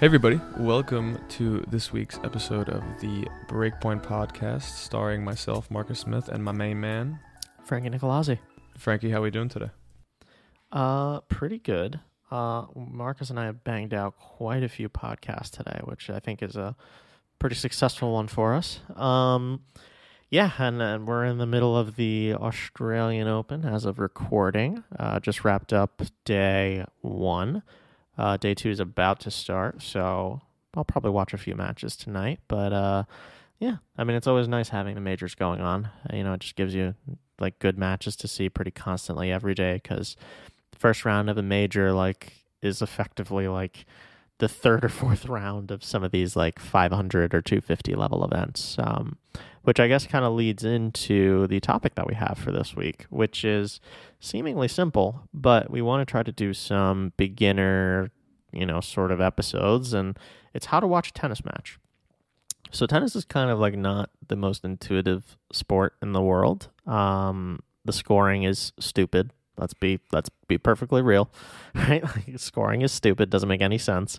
Hey, everybody. Welcome to this week's episode of the Breakpoint Podcast, starring myself, Marcus Smith, and my main man, Frankie Nicolazzi. Frankie. How are we doing today? Uh, pretty good. Uh, Marcus and I have banged out quite a few podcasts today, which I think is a pretty successful one for us. Um, yeah, and, and we're in the middle of the Australian Open as of recording. Uh, just wrapped up day one. Uh, day two is about to start, so I'll probably watch a few matches tonight. But uh, yeah, I mean, it's always nice having the majors going on. You know, it just gives you like good matches to see pretty constantly every day because the first round of a major like is effectively like the third or fourth round of some of these like 500 or 250 level events um, which i guess kind of leads into the topic that we have for this week which is seemingly simple but we want to try to do some beginner you know sort of episodes and it's how to watch a tennis match. So tennis is kind of like not the most intuitive sport in the world. Um, the scoring is stupid Let's be let's be perfectly real, right? Like, scoring is stupid, doesn't make any sense,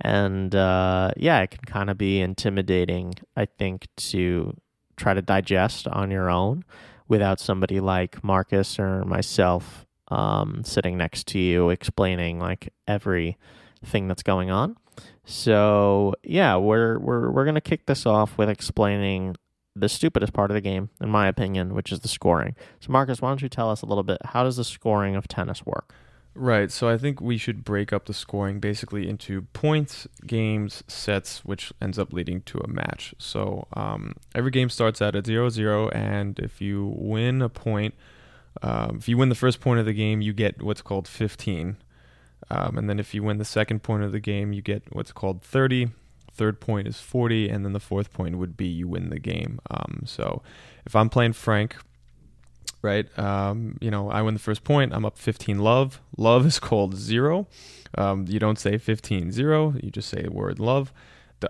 and uh, yeah, it can kind of be intimidating. I think to try to digest on your own without somebody like Marcus or myself um, sitting next to you explaining like everything that's going on. So yeah, we're we're we're gonna kick this off with explaining the stupidest part of the game, in my opinion, which is the scoring. So, Marcus, why don't you tell us a little bit? How does the scoring of tennis work? Right. So I think we should break up the scoring basically into points, games, sets, which ends up leading to a match. So um, every game starts at a 0 0, and if you win a point, um, if you win the first point of the game, you get what's called 15. Um, and then if you win the second point of the game, you get what's called 30 third point is 40, and then the fourth point would be you win the game. Um, so if I'm playing Frank, right, um, you know, I win the first point, I'm up 15 love. Love is called zero. Um, you don't say 15 zero, you just say the word love.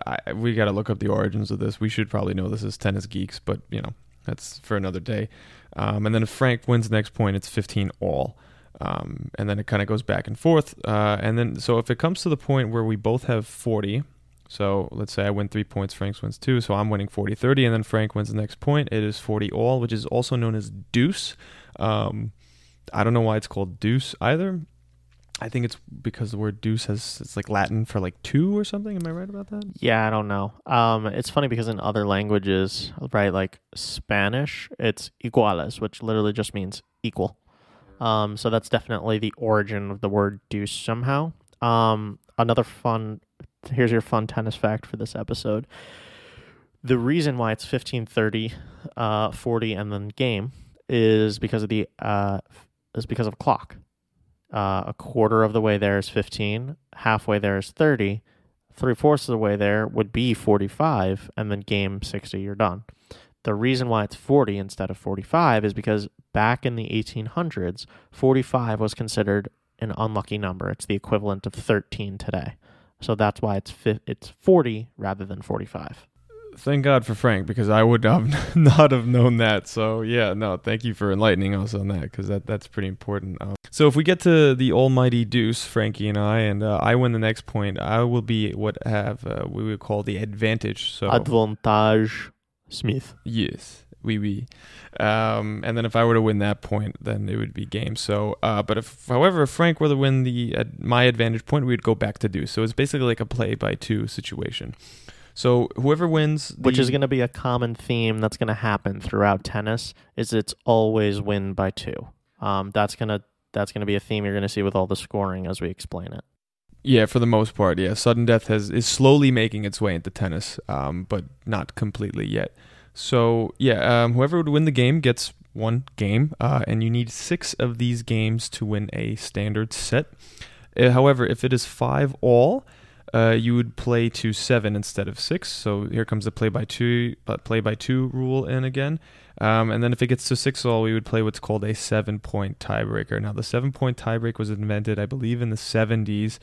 I, we got to look up the origins of this. We should probably know this as tennis geeks, but, you know, that's for another day. Um, and then if Frank wins the next point, it's 15 all. Um, and then it kind of goes back and forth. Uh, and then, so if it comes to the point where we both have 40, so let's say I win three points, Frank wins two. So I'm winning 40 30, and then Frank wins the next point. It is 40 all, which is also known as deuce. Um, I don't know why it's called deuce either. I think it's because the word deuce has it's like Latin for like two or something. Am I right about that? Yeah, I don't know. Um, it's funny because in other languages, right, like Spanish, it's iguales, which literally just means equal. Um, so that's definitely the origin of the word deuce somehow. Um, another fun here's your fun tennis fact for this episode. The reason why it's 15, 30, uh, 40, and then game is because of the uh, is because of clock. Uh, a quarter of the way there is 15, halfway there is 30, three fourths of the way there would be 45, and then game 60, you're done. The reason why it's 40 instead of 45 is because back in the 1800s, 45 was considered an unlucky number. It's the equivalent of 13 today. So that's why it's fi- it's 40 rather than 45. Thank God for Frank because I would have not have known that. So yeah, no, thank you for enlightening us on that because that that's pretty important. Um, so if we get to the almighty deuce, Frankie and I, and uh, I win the next point, I will be what have uh, we would call the advantage. So advantage, Smith. Yes. Oui, oui. Um, and then if I were to win that point, then it would be game. So, uh, but if, however, if Frank were to win the uh, my advantage point, we would go back to deuce. So it's basically like a play by two situation. So whoever wins, the, which is going to be a common theme that's going to happen throughout tennis, is it's always win by two. Um, that's gonna that's gonna be a theme you're going to see with all the scoring as we explain it. Yeah, for the most part, yeah. Sudden death has is slowly making its way into tennis, um, but not completely yet. So yeah, um, whoever would win the game gets one game, uh, and you need six of these games to win a standard set. Uh, however, if it is five all, uh, you would play to seven instead of six. So here comes the play by two, play by two rule in again. Um, and then if it gets to six all, we would play what's called a seven point tiebreaker. Now, the seven point tiebreak was invented, I believe, in the 70s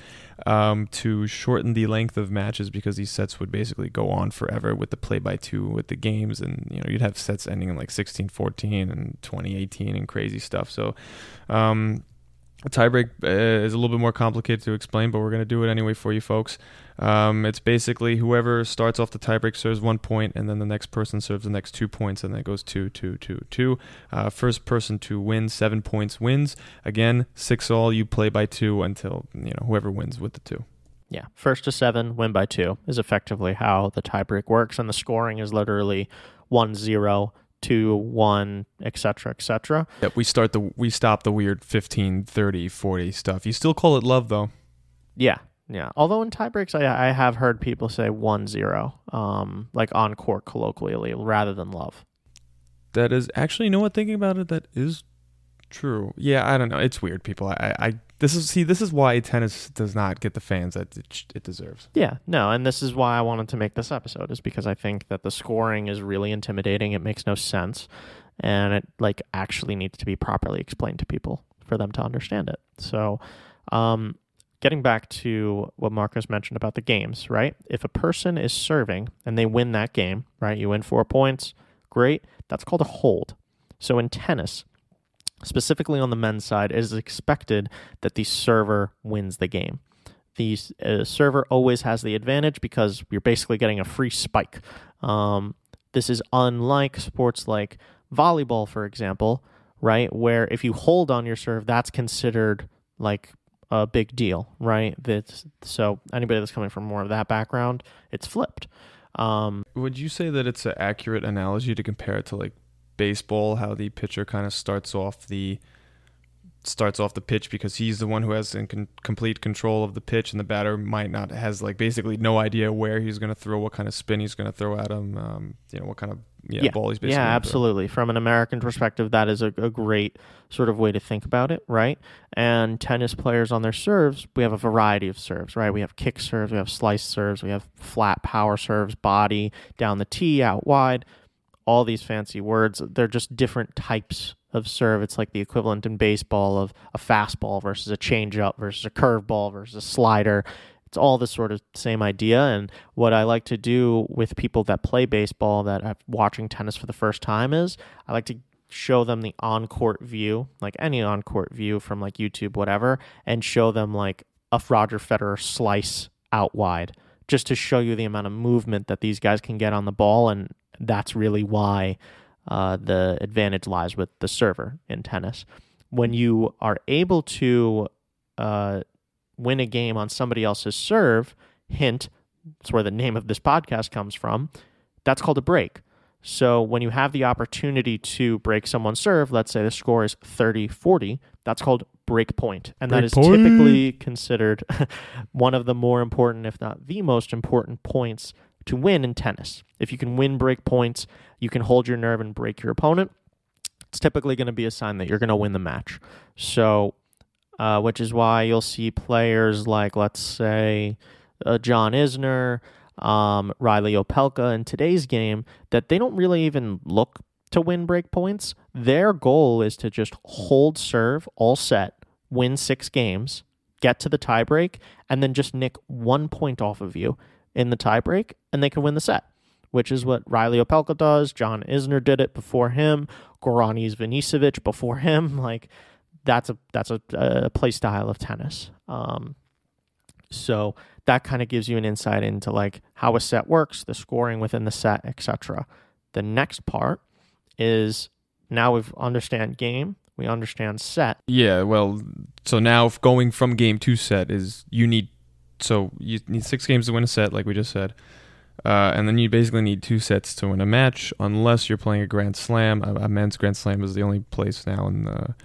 um, to shorten the length of matches because these sets would basically go on forever with the play by two with the games. And, you know, you'd have sets ending in like 16 14 and 2018 and crazy stuff. So, um, A tiebreak uh, is a little bit more complicated to explain, but we're going to do it anyway for you folks. Um, it's basically whoever starts off the tiebreak serves one point, and then the next person serves the next two points, and then it goes two, two, two, two. Uh, first person to win seven points wins. Again, six all. You play by two until you know whoever wins with the two. Yeah, first to seven, win by two is effectively how the tiebreak works, and the scoring is literally one zero two, one, etc., etc. Yep, we start the we stop the weird 15, 30, 40 stuff. You still call it love though. Yeah, yeah. Although in tiebreaks, I I have heard people say one zero, um, like on court colloquially, rather than love. That is actually, you know what? Thinking about it, that is true. Yeah, I don't know. It's weird, people. I, I this is see this is why tennis does not get the fans that it, it, deserves. Yeah, no, and this is why I wanted to make this episode is because I think that the scoring is really intimidating. It makes no sense, and it like actually needs to be properly explained to people for them to understand it. So, um, getting back to what Marcus mentioned about the games, right? If a person is serving and they win that game, right? You win four points, great. That's called a hold. So in tennis, specifically on the men's side, it is expected that the server wins the game. The uh, server always has the advantage because you're basically getting a free spike. Um, this is unlike sports like volleyball, for example, right? Where if you hold on your serve, that's considered like a big deal, right? That's, so anybody that's coming from more of that background, it's flipped. Um, Would you say that it's an accurate analogy to compare it to like baseball, how the pitcher kind of starts off the starts off the pitch because he's the one who has in con- complete control of the pitch, and the batter might not has like basically no idea where he's going to throw, what kind of spin he's going to throw at him, um, you know, what kind of yeah, yeah. ball he's basically. Yeah, absolutely. From an American perspective, that is a, a great sort of way to think about it, right? And tennis players on their serves, we have a variety of serves, right? We have kick serves, we have slice serves, we have flat power serves, body down the tee, out wide all these fancy words. They're just different types of serve. It's like the equivalent in baseball of a fastball versus a changeup versus a curveball versus a slider. It's all the sort of same idea. And what I like to do with people that play baseball that are watching tennis for the first time is I like to show them the on court view, like any on court view from like YouTube, whatever, and show them like a Roger Federer slice out wide just to show you the amount of movement that these guys can get on the ball and that's really why uh, the advantage lies with the server in tennis. When you are able to uh, win a game on somebody else's serve, hint, that's where the name of this podcast comes from, that's called a break. So when you have the opportunity to break someone's serve, let's say the score is 30 40, that's called break point. And break that is point. typically considered one of the more important, if not the most important points to win in tennis. If you can win break points, you can hold your nerve and break your opponent. It's typically going to be a sign that you're going to win the match. So, uh, which is why you'll see players like, let's say, uh, John Isner, um, Reilly Opelka in today's game, that they don't really even look to win break points. Their goal is to just hold serve all set, win six games, get to the tiebreak, and then just nick one point off of you in the tiebreak and they can win the set, which is what Reilly Opelka does. John Isner did it before him. Goran Ivanisevic before him. Like that's a that's a, a play style of tennis. Um, so that kind of gives you an insight into like how a set works, the scoring within the set, etc. The next part is now we've understand game, we understand set. Yeah, well, so now going from game to set is you need so you need six games to win a set, like we just said. Uh, and then you basically need two sets to win a match, unless you're playing a Grand Slam. A, a, men's Grand Slam is the only place now in the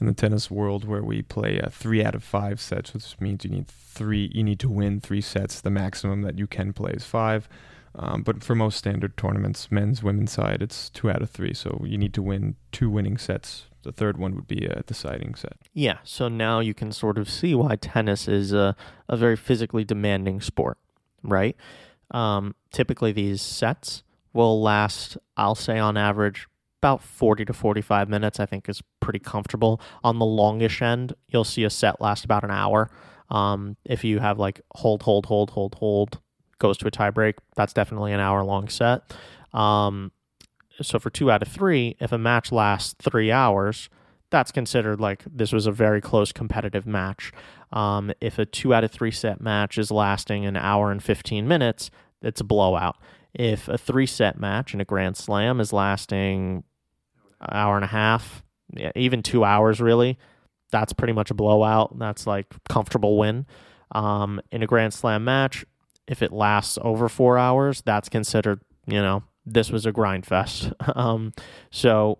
in the tennis world where we play uh, three out of five sets, which means you need three. You need to win three sets. The maximum that you can play is five. Um, but for most standard tournaments, men's, women's side, it's two out of three. So you need to win two winning sets the third one would be a deciding set. Yeah, so now you can sort of see why tennis is a, a very physically demanding sport, right? Um, typically, these sets will last, I'll say on average, about 40 to 45 minutes, I think is pretty comfortable. On the longish end, you'll see a set last about an hour. Um, if you have like hold, hold, hold, hold, hold, goes to a tiebreak, that's definitely an hour long set. Um, so for two out of three, if a match lasts three hours, that's considered like this was a very close competitive match. Um, if a two out of three set match is lasting an hour and 15 minutes, it's a blowout. If a three set match in a Grand Slam is lasting an hour and a half, yeah, even two hours, really, that's pretty much a blowout. That's like comfortable win. Um, in a Grand Slam match, if it lasts over four hours, that's considered, you know, this was a grind fest. um, so,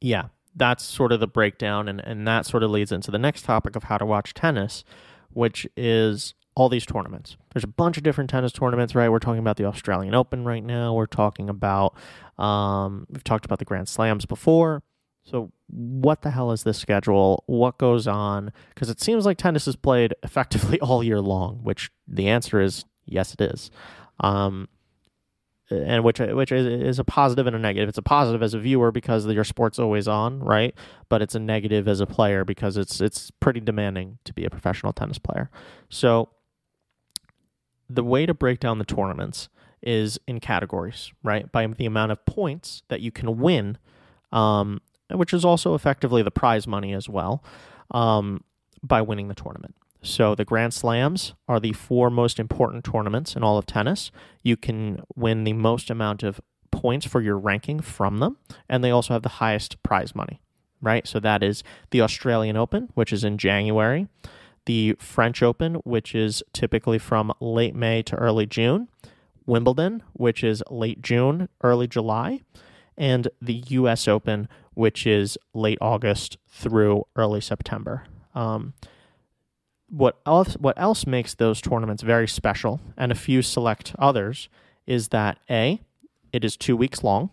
yeah, that's sort of the breakdown. And, and that sort of leads into the next topic of how to watch tennis, which is all these tournaments. There's a bunch of different tennis tournaments, right? We're talking about the Australian Open right now. We're talking about, um, we've talked about the Grand Slams before. So, what the hell is this schedule? What goes on? Because it seems like tennis is played effectively all year long, which the answer is yes, it is. Um, and which which is is a positive and a negative. It's a positive as a viewer because your sport's always on, right? But it's a negative as a player because it's it's pretty demanding to be a professional tennis player. So the way to break down the tournaments is in categories, right? By the amount of points that you can win, um, which is also effectively the prize money as well, um, by winning the tournament. So the Grand Slams are the four most important tournaments in all of tennis. You can win the most amount of points for your ranking from them, and they also have the highest prize money, right? So that is the Australian Open, which is in January, the French Open, which is typically from late May to early June, Wimbledon, which is late June, early July, and the US Open, which is late August through early September. Um, what else what else makes those tournaments very special and a few select others is that a it is 2 weeks long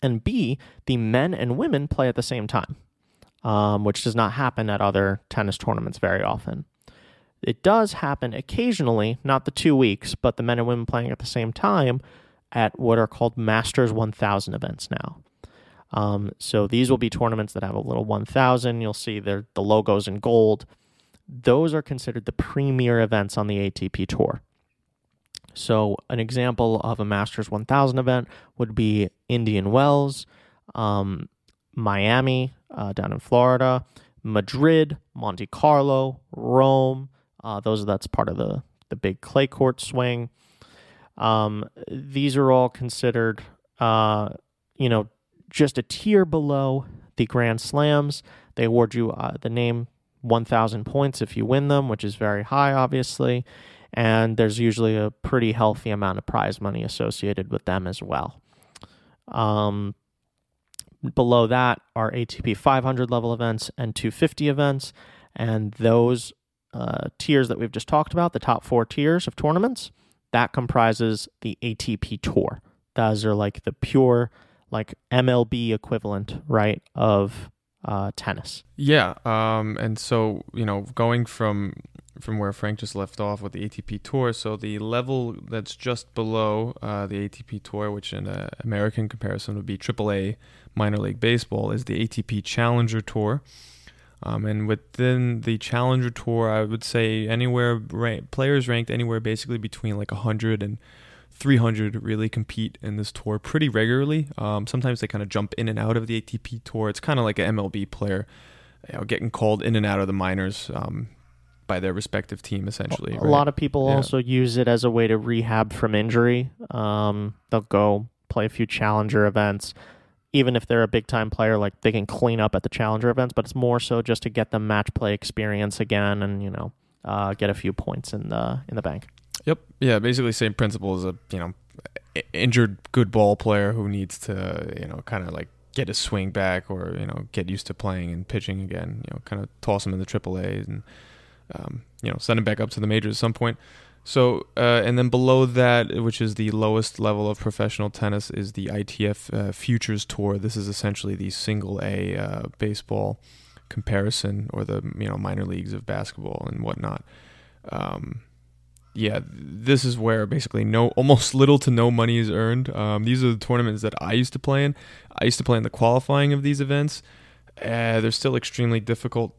and b the men and women play at the same time um, which does not happen at other tennis tournaments very often. It does happen occasionally not the 2 weeks but the men and women playing at the same time at what are called masters 1000 events now. Um, so these will be tournaments that have a little 1000 you'll see the logos in gold those are considered the premier events on the ATP Tour. So, an example of a Masters 1000 event would be Indian Wells, um, Miami uh, down in Florida, Madrid, Monte Carlo, Rome. Uh, those that's part of the the big clay court swing. Um, these are all considered, uh, you know, just a tier below the Grand Slams. They award you uh, the name 1,000 points if you win them, which is very high, obviously. And there's usually a pretty healthy amount of prize money associated with them as well. Um, below that are ATP 500 level events and 250 events. And those uh, tiers that we've just talked about, the top four tiers of tournaments, that comprises the ATP Tour. Those are like the pure, like MLB equivalent, right, of uh, tennis. Yeah, um, and so you know, going from from where Frank just left off with the ATP Tour, so the level that's just below uh, the ATP Tour, which in an American comparison would be AAA minor league baseball, is the ATP Challenger Tour. Um, and within the Challenger Tour, I would say anywhere ra- players ranked anywhere basically between like 100 and 300 really compete in this tour pretty regularly. Um, sometimes they kind of jump in and out of the ATP tour. It's kind of like an MLB player, you know, getting called in and out of the minors um, by their respective team, essentially. A right? lot of people yeah. also use it as a way to rehab from injury. Um, they'll go play a few challenger events. Even if they're a big time player, like they can clean up at the challenger events, but it's more so just to get the match play experience again and, you know, uh, get a few points in the in the bank. Yep. Yeah. Basically, same principle as a you know injured good ball player who needs to you know kind of like get his swing back or you know get used to playing and pitching again. You know, kind of toss him in the AAA and um, you know send him back up to the majors at some point. So uh, and then below that, which is the lowest level of professional tennis, is the ITF uh, Futures Tour. This is essentially the single A uh, baseball comparison or the you know minor leagues of basketball and whatnot. Um, yeah, this is where basically no, almost little to no money is earned. Um, these are the tournaments that I used to play in. I used to play in the qualifying of these events. Uh, they're still extremely difficult.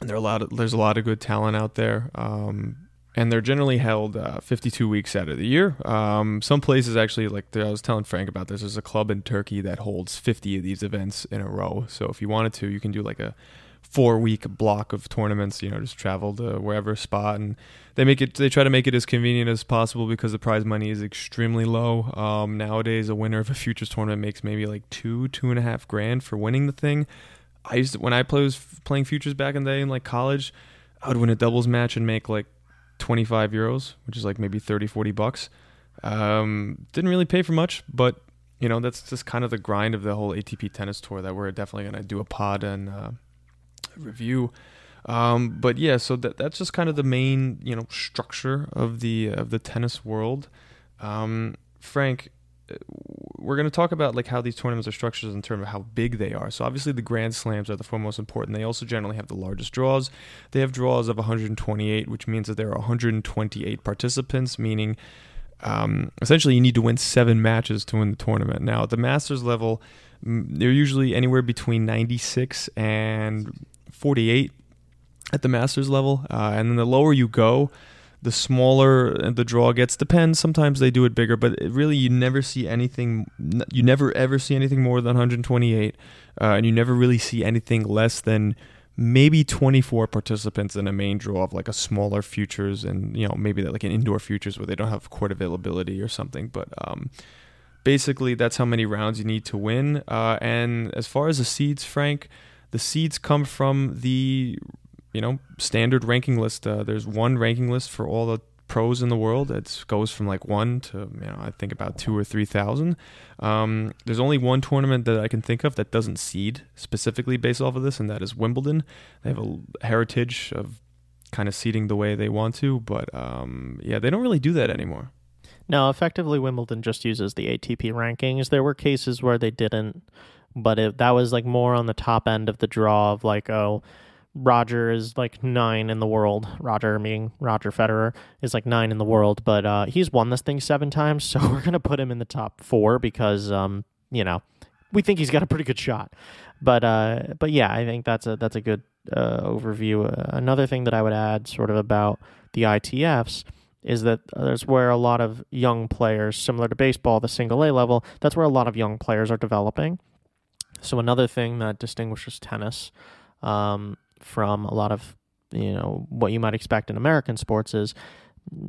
There are a lot of, there's a lot of good talent out there. Um, and they're generally held uh, 52 weeks out of the year. Um, some places actually, like I was telling Frank about this, there's a club in Turkey that holds 50 of these events in a row. So if you wanted to, you can do like a four week block of tournaments. You know, just travel to wherever spot, and they make it. They try to make it as convenient as possible because the prize money is extremely low. Um, nowadays, a winner of a futures tournament makes maybe like two, two and a half grand for winning the thing. I used to, when I play, was playing futures back in the day in like college, I would win a doubles match and make like 25 euros, which is like maybe 30, 40 bucks. Um, didn't really pay for much, but you know that's just kind of the grind of the whole ATP tennis tour that we're definitely gonna do a pod and uh, review. Um, but yeah, so that that's just kind of the main you know structure of the of the tennis world. Um, Frank, uh, we're going to talk about like how these tournaments are structured in terms of how big they are. So obviously the Grand Slams are the four most important. They also generally have the largest draws. They have draws of 128, which means that there are 128 participants, meaning um, essentially you need to win seven matches to win the tournament. Now at the Masters level, they're usually anywhere between 96 and 48 at the Masters level, uh, and then the lower you go, the smaller the draw gets. Depends. Sometimes they do it bigger, but it really you never see anything. You never ever see anything more than 128, uh, and you never really see anything less than maybe 24 participants in a main draw of like a smaller futures and you know maybe like an indoor futures where they don't have court availability or something. But um, basically, that's how many rounds you need to win. Uh, and as far as the seeds, Frank, the seeds come from the you know standard ranking list. Uh, there's one ranking list for all the pros in the world. It goes from like one to you know I think about two or three thousand. Um, there's only one tournament that I can think of that doesn't seed specifically based off of this, and that is Wimbledon. They have a heritage of kind of seeding the way they want to, but um, yeah, they don't really do that anymore. No, effectively, Wimbledon just uses the ATP rankings. There were cases where they didn't, but it, that was like more on the top end of the draw of like, oh, Roger is like nine in the world. Roger, meaning Roger Federer, is like nine in the world, but uh, he's won this thing seven times, so we're gonna put him in the top four because, um, you know, we think he's got a pretty good shot. But uh, but yeah, I think that's a that's a good uh, overview. Uh, another thing that I would add, sort of about the ITFs, is that there's where a lot of young players, similar to baseball, the single A level, that's where a lot of young players are developing. So another thing that distinguishes tennis um, from a lot of you know what you might expect in American sports is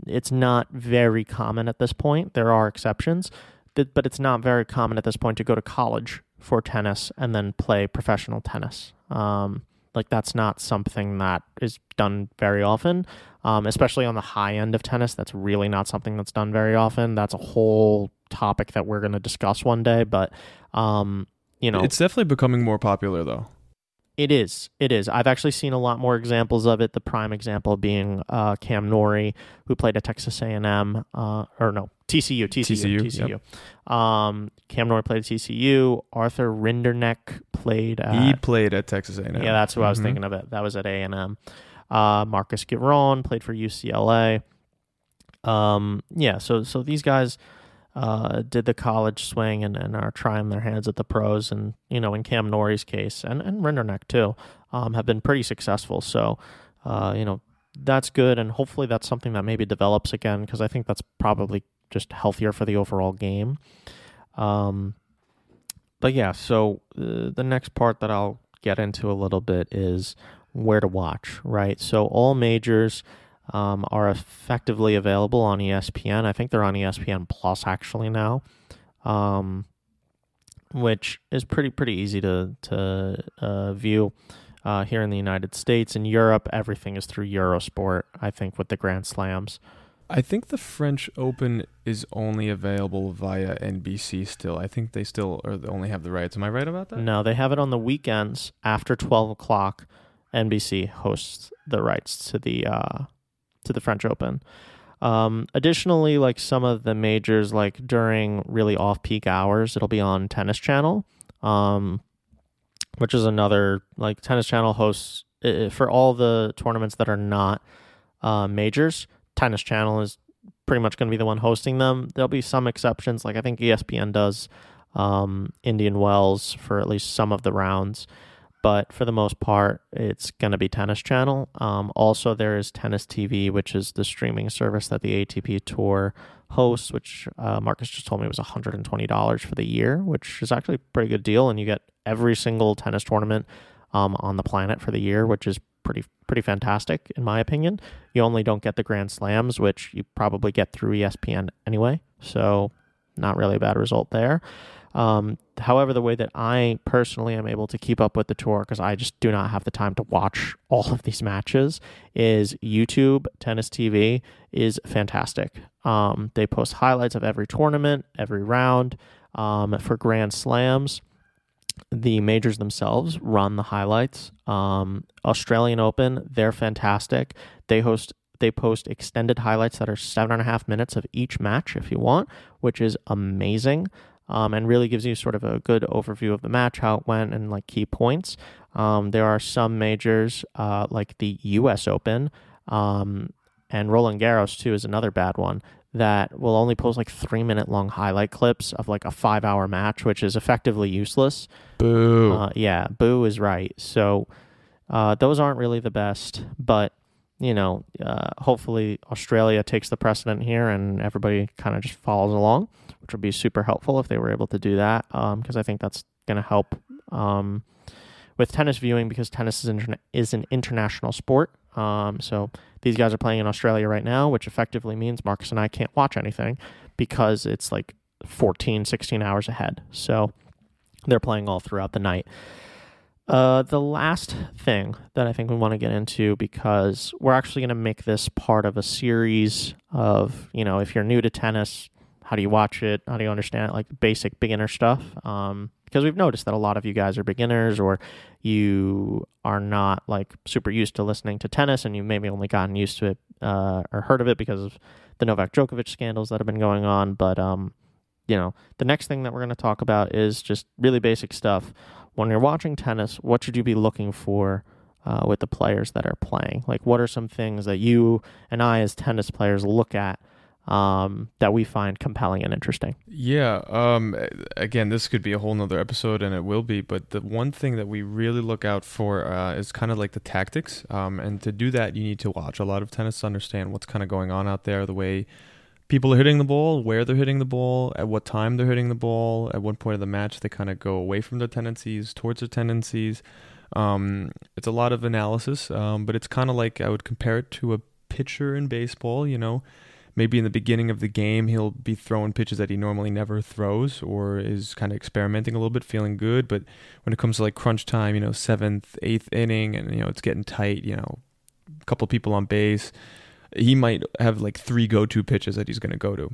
it's not very common at this point. There are exceptions, but it's not very common at this point to go to college for tennis and then play professional tennis. Um, like that's not something that is done very often, um, especially on the high end of tennis. That's really not something that's done very often. That's a whole topic that we're going to discuss one day. But um, you know, it's definitely becoming more popular though. It is. It is. I've actually seen a lot more examples of it. The prime example being uh, Cam Norrie, who played at Texas A&M, uh, or no, TCU, TCU, TCU. TCU. Yep. Um, Cam Norrie played at TCU. Arthur Rinderknech played at. He played at Texas A&M. Yeah, that's who mm-hmm. I was mm-hmm. thinking of. It that was at A&M. Uh, Marcos Giron played for UCLA. Um, yeah, so so these guys uh, did the college swing and, and are trying their hands at the pros. And, you know, in Cam Norrie's case and, and Rinderknech too, um, have been pretty successful. So, uh, you know, that's good. And hopefully that's something that maybe develops again because I think that's probably just healthier for the overall game. Um, but yeah, so uh, the next part that I'll get into a little bit is where to watch, right? So all majors um, are effectively available on ESPN. I think they're on ESPN Plus actually now, um, which is pretty pretty easy to to uh, view. Uh, here in the United States, in Europe, everything is through Eurosport. I think with the Grand Slams. I think the French Open is only available via NBC still. I think they still they only have the rights. Am I right about that? No, they have it on the weekends after twelve o'clock. NBC hosts the rights to the uh, to the French Open. Um, additionally, like some of the majors, like during really off peak hours, it'll be on Tennis Channel, um, which is another like Tennis Channel hosts uh, for all the tournaments that are not uh, majors. Tennis Channel is pretty much going to be the one hosting them. There'll be some exceptions, like I think ESPN does um, Indian Wells for at least some of the rounds. But for the most part, it's going to be Tennis Channel. Um, also, there is Tennis TV, which is the streaming service that the ATP Tour hosts, which uh, Marcus just told me was $120 for the year, which is actually a pretty good deal. And you get every single tennis tournament um, on the planet for the year, which is pretty pretty fantastic in my opinion. You only don't get the Grand Slams, which you probably get through ESPN anyway. So, not really a bad result there. Um, however, the way that I personally am able to keep up with the tour, because I just do not have the time to watch all of these matches, is YouTube Tennis TV is fantastic. Um, they post highlights of every tournament, every round. Um, for Grand Slams, the majors themselves run the highlights. Um, Australian Open, they're fantastic. They host they post extended highlights that are seven and a half minutes of each match if you want, which is amazing um, and really gives you sort of a good overview of the match, how it went, and like key points. Um, there are some majors uh, like the U.S. Open um, and Roland Garros too is another bad one that will only post like three minute long highlight clips of like a five hour match, which is effectively useless. Boo. Uh, yeah, boo is right. So uh, those aren't really the best, but you know, uh, hopefully Australia takes the precedent here and everybody kind of just follows along which would be super helpful if they were able to do that because um, I think that's going to help um, with tennis viewing because tennis is, interna- is an international sport. Um, so these guys are playing in Australia right now, which effectively means Marcus and I can't watch anything because it's like 14, 16 hours ahead. So they're playing all throughout the night. Uh, the last thing that I think we want to get into because we're actually going to make this part of a series of, you know, if you're new to tennis, how do you watch it? How do you understand it? Like basic beginner stuff. Um, because we've noticed that a lot of you guys are beginners or you are not like super used to listening to tennis and you've maybe only gotten used to it uh, or heard of it because of the Novak Djokovic scandals that have been going on. But, um, you know, the next thing that we're going to talk about is just really basic stuff. When you're watching tennis, what should you be looking for uh, with the players that are playing? Like, what are some things that you and I, as tennis players, look at um, that we find compelling and interesting. Yeah. Um, again, this could be a whole nother episode, and it will be. But the one thing that we really look out for uh, is kind of like the tactics. Um, and to do that, you need to watch a lot of tennis to understand what's kind of going on out there, the way people are hitting the ball, where they're hitting the ball, at what time they're hitting the ball, at what point of the match they kind of go away from their tendencies towards their tendencies. Um, it's a lot of analysis, um, but it's kind of like I would compare it to a pitcher in baseball. You know maybe in the beginning of the game he'll be throwing pitches that he normally never throws or is kind of experimenting a little bit feeling good. But when it comes to like crunch time you know seventh eighth inning and you know it's getting tight you know a couple people on base he might have like three go-to pitches that he's going to go to.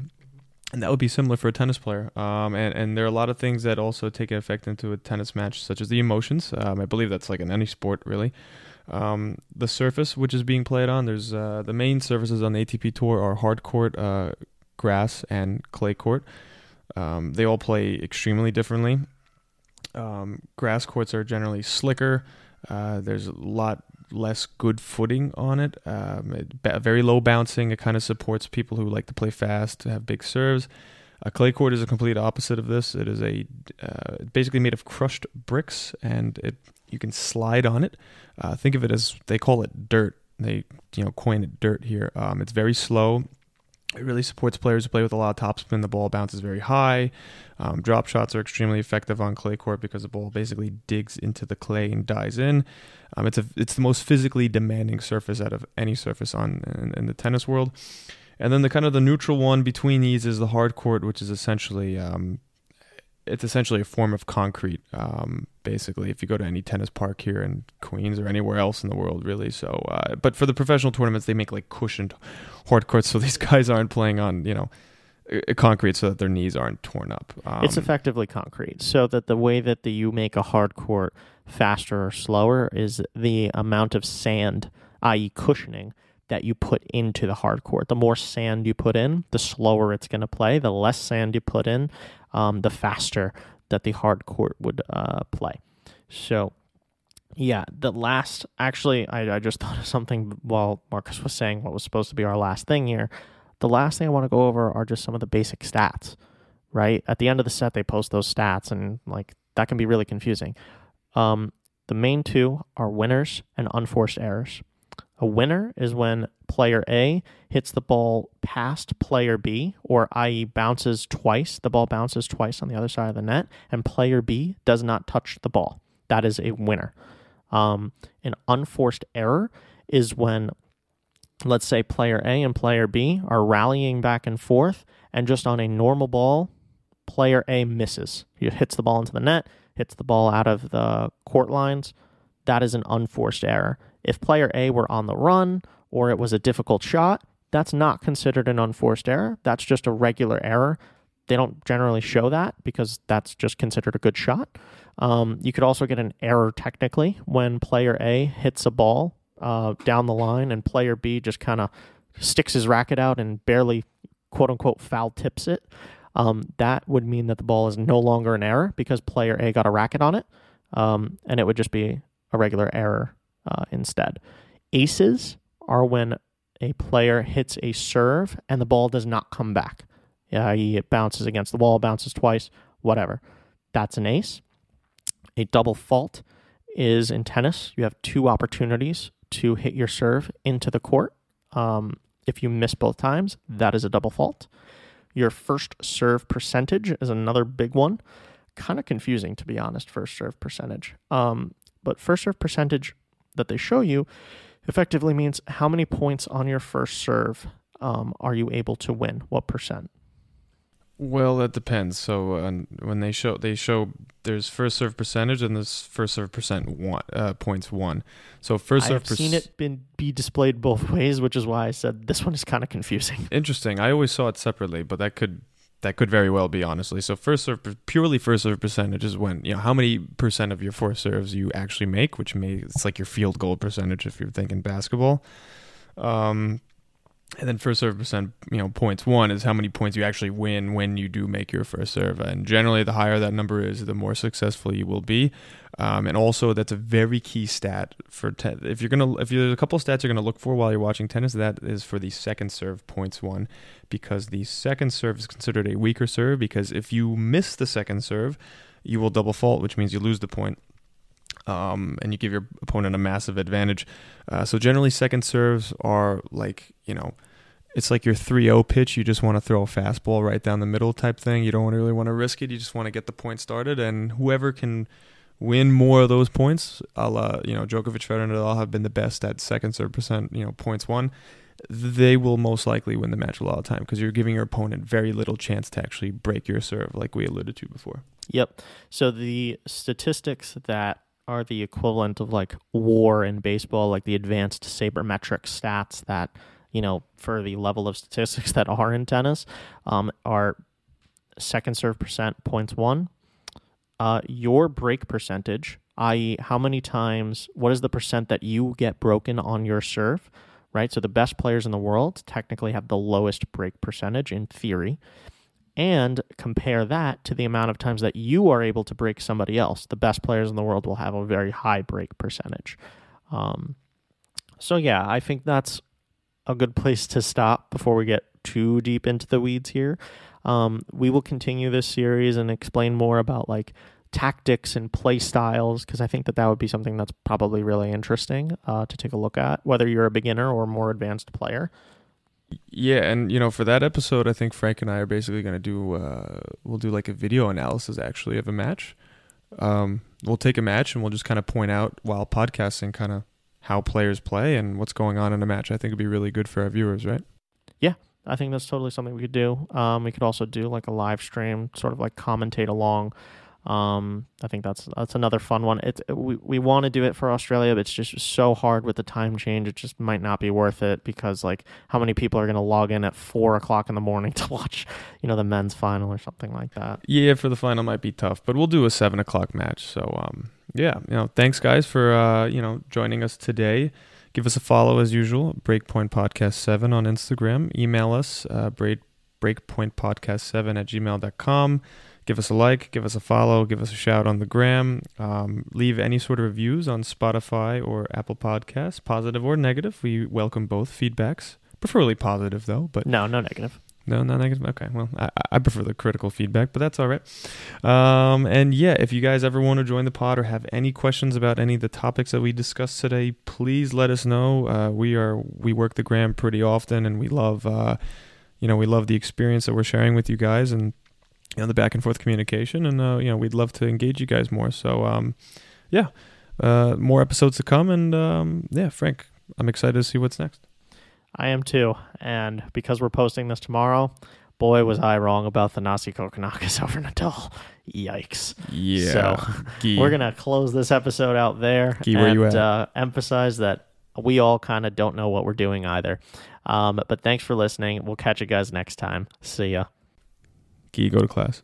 And that would be similar for a tennis player. Um, and, and there are a lot of things that also take effect into a tennis match such as the emotions. Um, i believe that's like in any sport really um, the surface which is being played on, there's uh, the main surfaces on the ATP Tour are hard court, uh, grass, and clay court. Um, they all play extremely differently. Um, grass courts are generally slicker. Uh, there's a lot less good footing on it. Um, it very low bouncing. It kind of supports people who like to play fast, to have big serves. A clay court is a complete opposite of this. It is a uh, basically made of crushed bricks, and it you can slide on it. Uh, think of it as they call it dirt. They you know coin it dirt here. Um, it's very slow. It really supports players who play with a lot of topspin. The ball bounces very high. Um, drop shots are extremely effective on clay court because the ball basically digs into the clay and dies in. Um, it's a it's the most physically demanding surface out of any surface on in, in, the tennis world. And then the kind of the neutral one between these is the hard court, which is essentially um, it's essentially a form of concrete. Um, basically, if you go to any tennis park here in Queens or anywhere else in the world, really. So, uh, but for the professional tournaments, they make like cushioned hard courts, so these guys aren't playing on you know concrete so that their knees aren't torn up. Um, it's effectively concrete, so that the way that the, you make a hard court faster or slower is the amount of sand, i.e., cushioning, that you put into the hard court. The more sand you put in, the slower it's going to play. The less sand you put in, um, the faster that the hard court would uh, play. So, yeah, the last, actually, I, I just thought of something while Marcus was saying what was supposed to be our last thing here. The last thing I want to go over are just some of the basic stats, right? At the end of the set, they post those stats, and like that can be really confusing. Um, The main two are winners and unforced errors. A winner is when player A hits the ball past player B, or i.e., bounces twice. The ball bounces twice on the other side of the net, and player B does not touch the ball. That is a winner. Um, an unforced error is when, let's say, player A and player B are rallying back and forth, and just on a normal ball, player A misses. He hits the ball into the net, hits the ball out of the court lines. That is an unforced error. If player A were on the run or it was a difficult shot, that's not considered an unforced error. That's just a regular error. They don't generally show that because that's just considered a good shot. Um, you could also get an error technically when player A hits a ball uh, down the line and player B just kind of sticks his racket out and barely, quote unquote, foul tips it. Um, that would mean that the ball is no longer an error because player A got a racket on it, um, and it would just be a regular error uh, instead. Aces are when a player hits a serve and the ball does not come back. Yeah, it bounces against the wall, bounces twice, whatever. That's an ace. A double fault is in tennis. You have two opportunities to hit your serve into the court. Um, if you miss both times, that is a double fault. Your first serve percentage is another big one. Kind of confusing, to be honest, first serve percentage. Um, but first serve percentage that they show you effectively means how many points on your first serve um, are you able to win? What percent? Well, that depends. So uh, when they show they show there's first serve percentage and there's first serve percent one uh, points one. So first serve. I've seen it been be displayed both ways, which is why I said this one is kind of confusing. Interesting. I always saw it separately, but that could that could very well be honestly. So first serve purely first serve percentage is when you know how many percent of your first serves you actually make, which may it's like your field goal percentage if you're thinking basketball. Um, and then first serve percent, you know, points one is how many points you actually win when you do make your first serve. And generally, the higher that number is, the more successful you will be. Um, and also, that's a very key stat for ten- if you're gonna if there's a couple stats you're gonna look for while you're watching tennis. That is for the second serve points one, because the second serve is considered a weaker serve. Because if you miss the second serve, you will double fault, which means you lose the point um, and you give your opponent a massive advantage. Uh, so generally, second serves are like you know, it's like your 3-0 pitch. You just want to throw a fastball right down the middle type thing. You don't really want to risk it. You just want to get the point started, and whoever can win more of those points, a la you know Djokovic, Federer, Nadal have been the best at second serve percent. You know, points won. They will most likely win the match a lot of time because you're giving your opponent very little chance to actually break your serve, like we alluded to before. Yep. So the statistics that are the equivalent of like war in baseball, like the advanced sabermetric stats that, you know, for the level of statistics that are in tennis, um, are second serve percent points one, uh, your break percentage, i.e., how many times, what is the percent that you get broken on your serve, right? So the best players in the world technically have the lowest break percentage in theory and compare that to the amount of times that you are able to break somebody else. The best players in the world will have a very high break percentage. Um, so, yeah, I think that's a good place to stop before we get too deep into the weeds here. Um, we will continue this series and explain more about like tactics and play styles because I think that that would be something that's probably really interesting uh, to take a look at, whether you're a beginner or more advanced player. Yeah, and you know, for that episode, I think Frank and I are basically going to do uh, we'll do like a video analysis actually of a match. Um, we'll take a match and we'll just kind of point out while podcasting kind of how players play and what's going on in a match. I think it'd be really good for our viewers, right? Yeah, I think that's totally something we could do. Um, we could also do like a live stream, sort of like commentate along um, I think that's that's another fun one. It's we we want to do it for Australia, but it's just so hard with the time change. It just might not be worth it because like how many people are going to log in at four o'clock in the morning to watch, you know, the men's final or something like that. Yeah, for the final might be tough, but we'll do a seven o'clock match. So um, yeah, you know, thanks guys for uh, you know joining us today. Give us a follow as usual. Breakpoint Podcast Seven on Instagram. Email us uh, break breakpointpodcast seven at gmail.com give us a like, give us a follow, give us a shout on the gram. Um, leave any sort of reviews on Spotify or Apple Podcasts, positive or negative. We welcome both feedbacks, preferably positive though. But no, no negative. No, not negative. Okay, well, I, I prefer the critical feedback, but that's all right. Um, and yeah, if you guys ever want to join the pod or have any questions about any of the topics that we discussed today, please let us know. Uh, we are we work the gram pretty often, and we love, uh, you know, we love the experience that we're sharing with you guys, and you know the back and forth communication, and uh, you know we'd love to engage you guys more. So, um, yeah, uh, more episodes to come, and um, yeah, Frank, I'm excited to see what's next. I am too. And because we're posting this tomorrow, boy, was I wrong about the Nasi Kokkinakis over Nadal. Yikes. Yeah. So Gee. we're going to close this episode out there Gee, and? Uh, emphasize that we all kind of don't know what we're doing either. Um, but thanks for listening. We'll catch you guys next time. See ya. Gee, go to class.